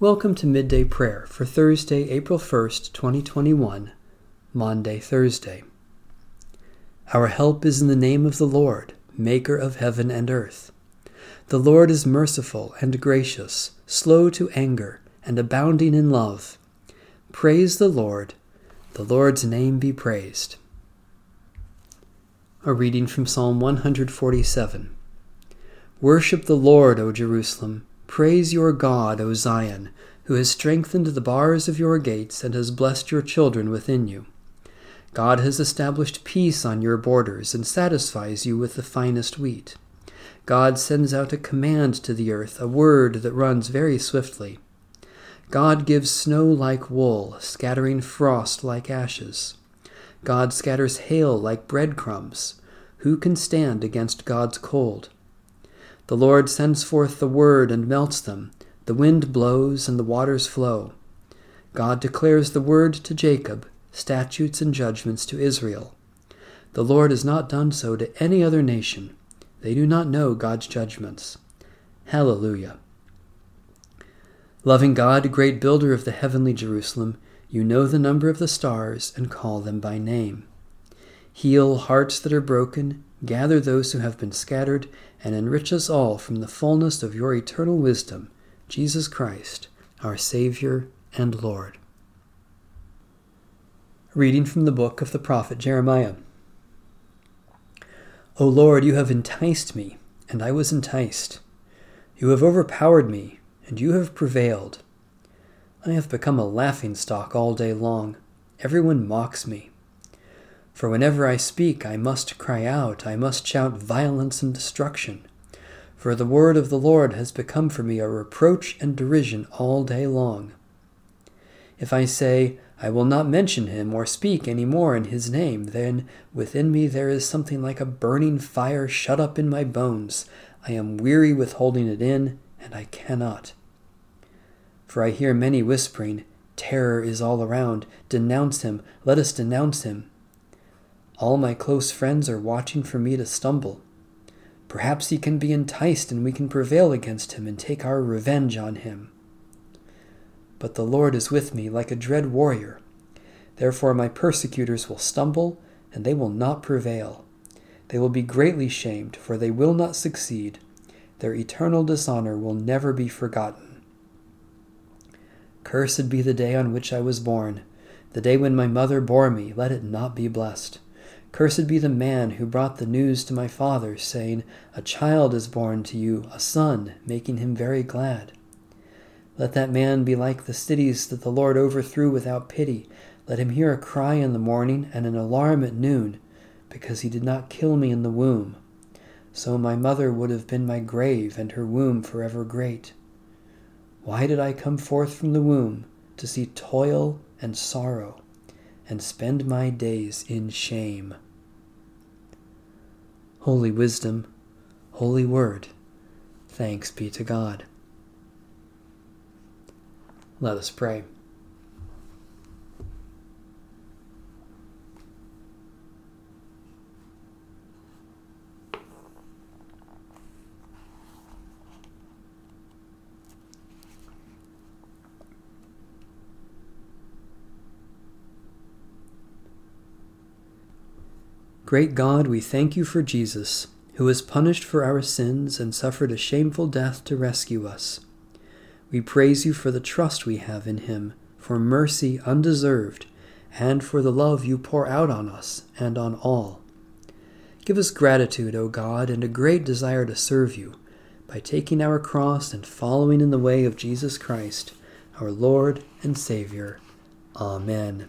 Welcome to Midday Prayer for Thursday, April 1st, 2021, Maundy, Thursday. Our help is in the name of the Lord, Maker of heaven and earth. The Lord is merciful and gracious, slow to anger, and abounding in love. Praise the Lord. The Lord's name be praised. A reading from Psalm 147. Worship the Lord, O Jerusalem. Praise your God, O Zion, who has strengthened the bars of your gates and has blessed your children within you. God has established peace on your borders and satisfies you with the finest wheat. God sends out a command to the earth, a word that runs very swiftly. God gives snow like wool, scattering frost like ashes. God scatters hail like breadcrumbs. Who can stand against God's cold? The Lord sends forth the word and melts them. The wind blows and the waters flow. God declares the word to Jacob, statutes and judgments to Israel. The Lord has not done so to any other nation. They do not know God's judgments. Hallelujah. Loving God, great builder of the heavenly Jerusalem, you know the number of the stars and call them by name. Heal hearts that are broken, gather those who have been scattered, and enrich us all from the fullness of your eternal wisdom, Jesus Christ, our Savior and Lord. Reading from the book of the prophet Jeremiah. O Lord, you have enticed me, and I was enticed. You have overpowered me, and you have prevailed. I have become a laughing stock all day long. Everyone mocks me. For whenever I speak, I must cry out, I must shout violence and destruction. For the word of the Lord has become for me a reproach and derision all day long. If I say, I will not mention him or speak any more in his name, then within me there is something like a burning fire shut up in my bones. I am weary with holding it in, and I cannot. For I hear many whispering, Terror is all around. Denounce him. Let us denounce him. All my close friends are watching for me to stumble. Perhaps he can be enticed and we can prevail against him and take our revenge on him. But the Lord is with me like a dread warrior. Therefore my persecutors will stumble and they will not prevail. They will be greatly shamed, for they will not succeed. Their eternal dishonor will never be forgotten. Cursed be the day on which I was born, the day when my mother bore me, let it not be blessed. Cursed be the man who brought the news to my father, saying, A child is born to you, a son, making him very glad. Let that man be like the cities that the Lord overthrew without pity. Let him hear a cry in the morning and an alarm at noon, because he did not kill me in the womb. So my mother would have been my grave, and her womb forever great. Why did I come forth from the womb to see toil and sorrow? And spend my days in shame. Holy Wisdom, Holy Word, thanks be to God. Let us pray. Great God, we thank you for Jesus, who was punished for our sins and suffered a shameful death to rescue us. We praise you for the trust we have in him, for mercy undeserved, and for the love you pour out on us and on all. Give us gratitude, O God, and a great desire to serve you by taking our cross and following in the way of Jesus Christ, our Lord and Savior. Amen.